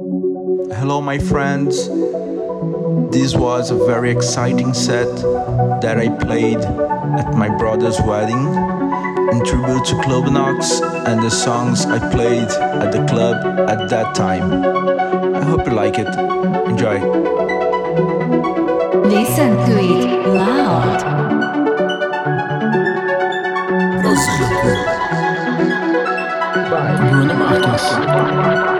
Hello, my friends. This was a very exciting set that I played at my brother's wedding in tribute to Club Knox and the songs I played at the club at that time. I hope you like it. Enjoy. Listen to it loud. Bruno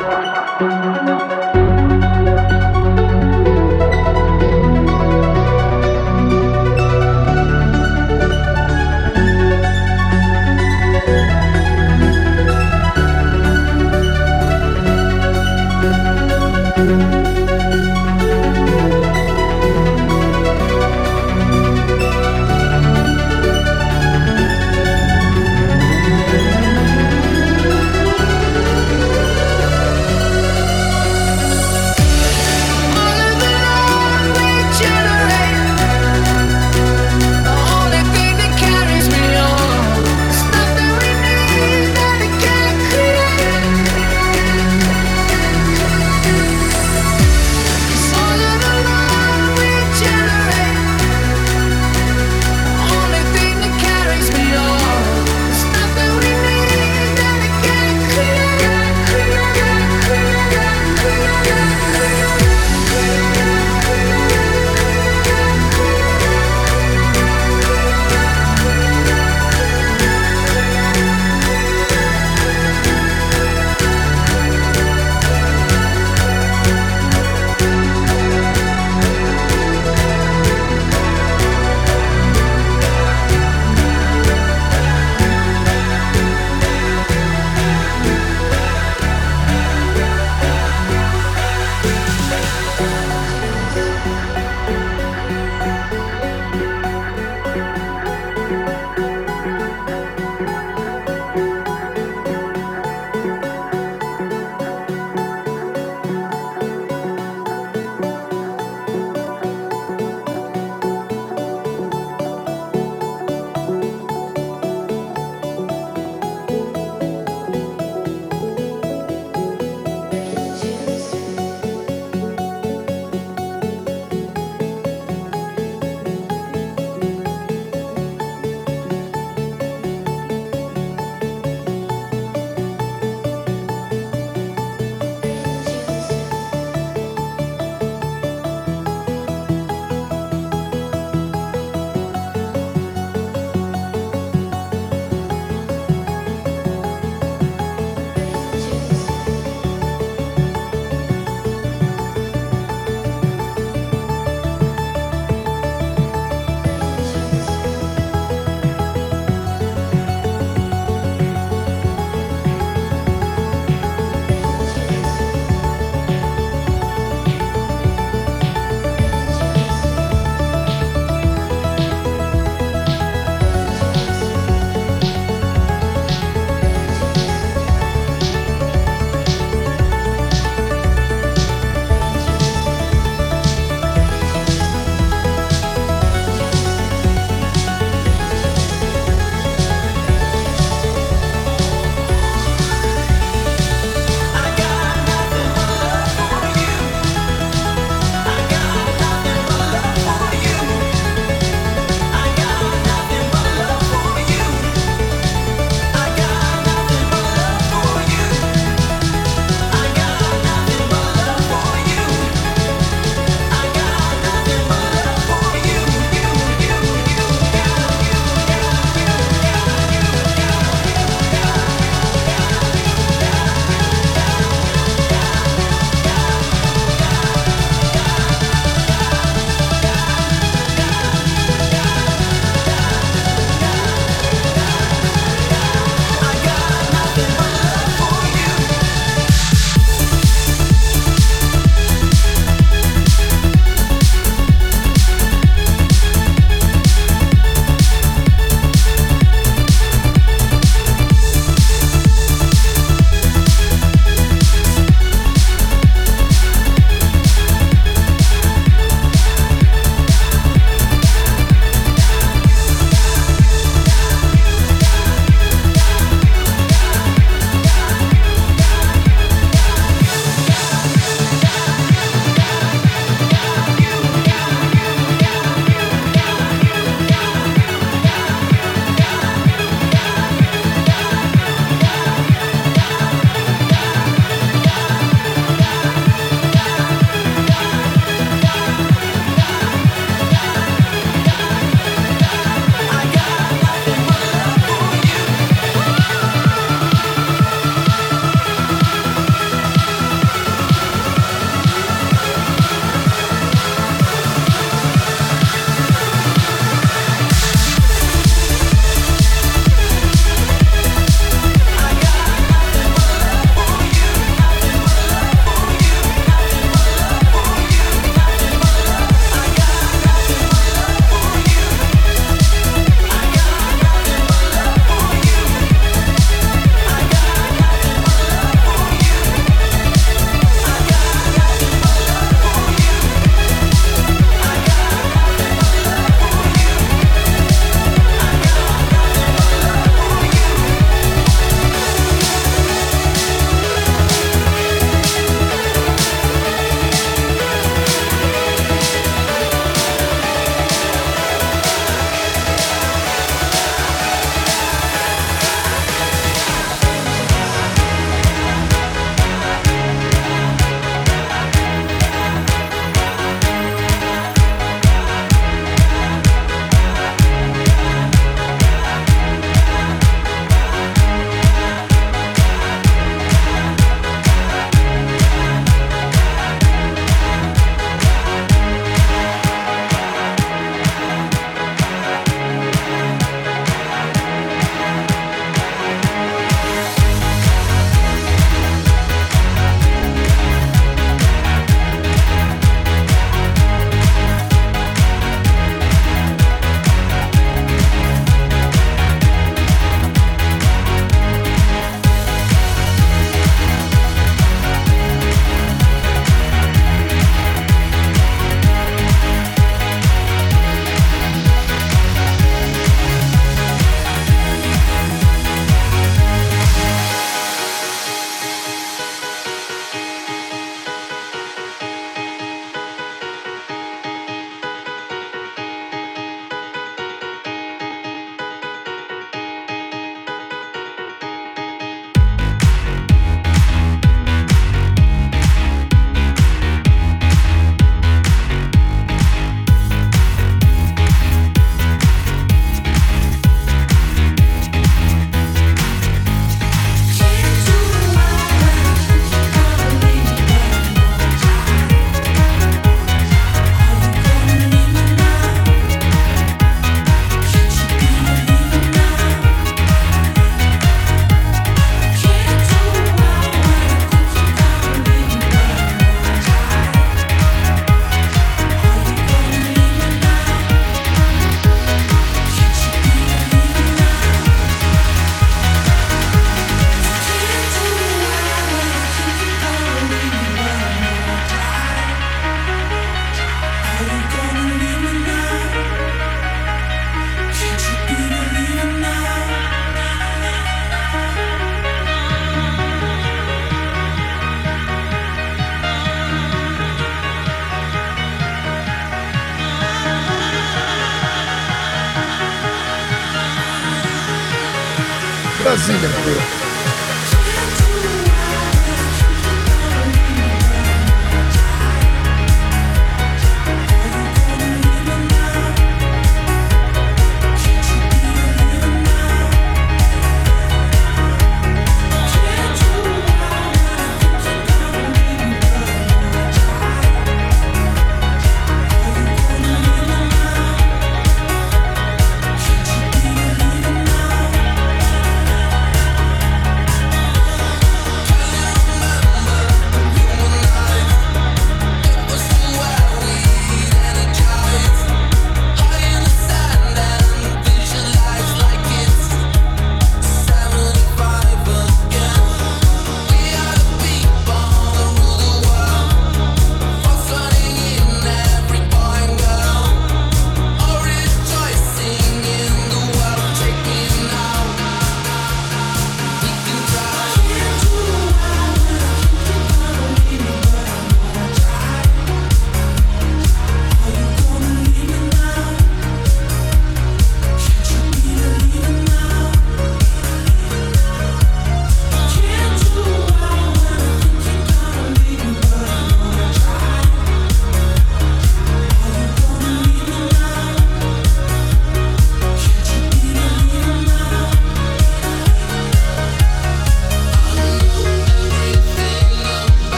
真的不。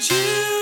you.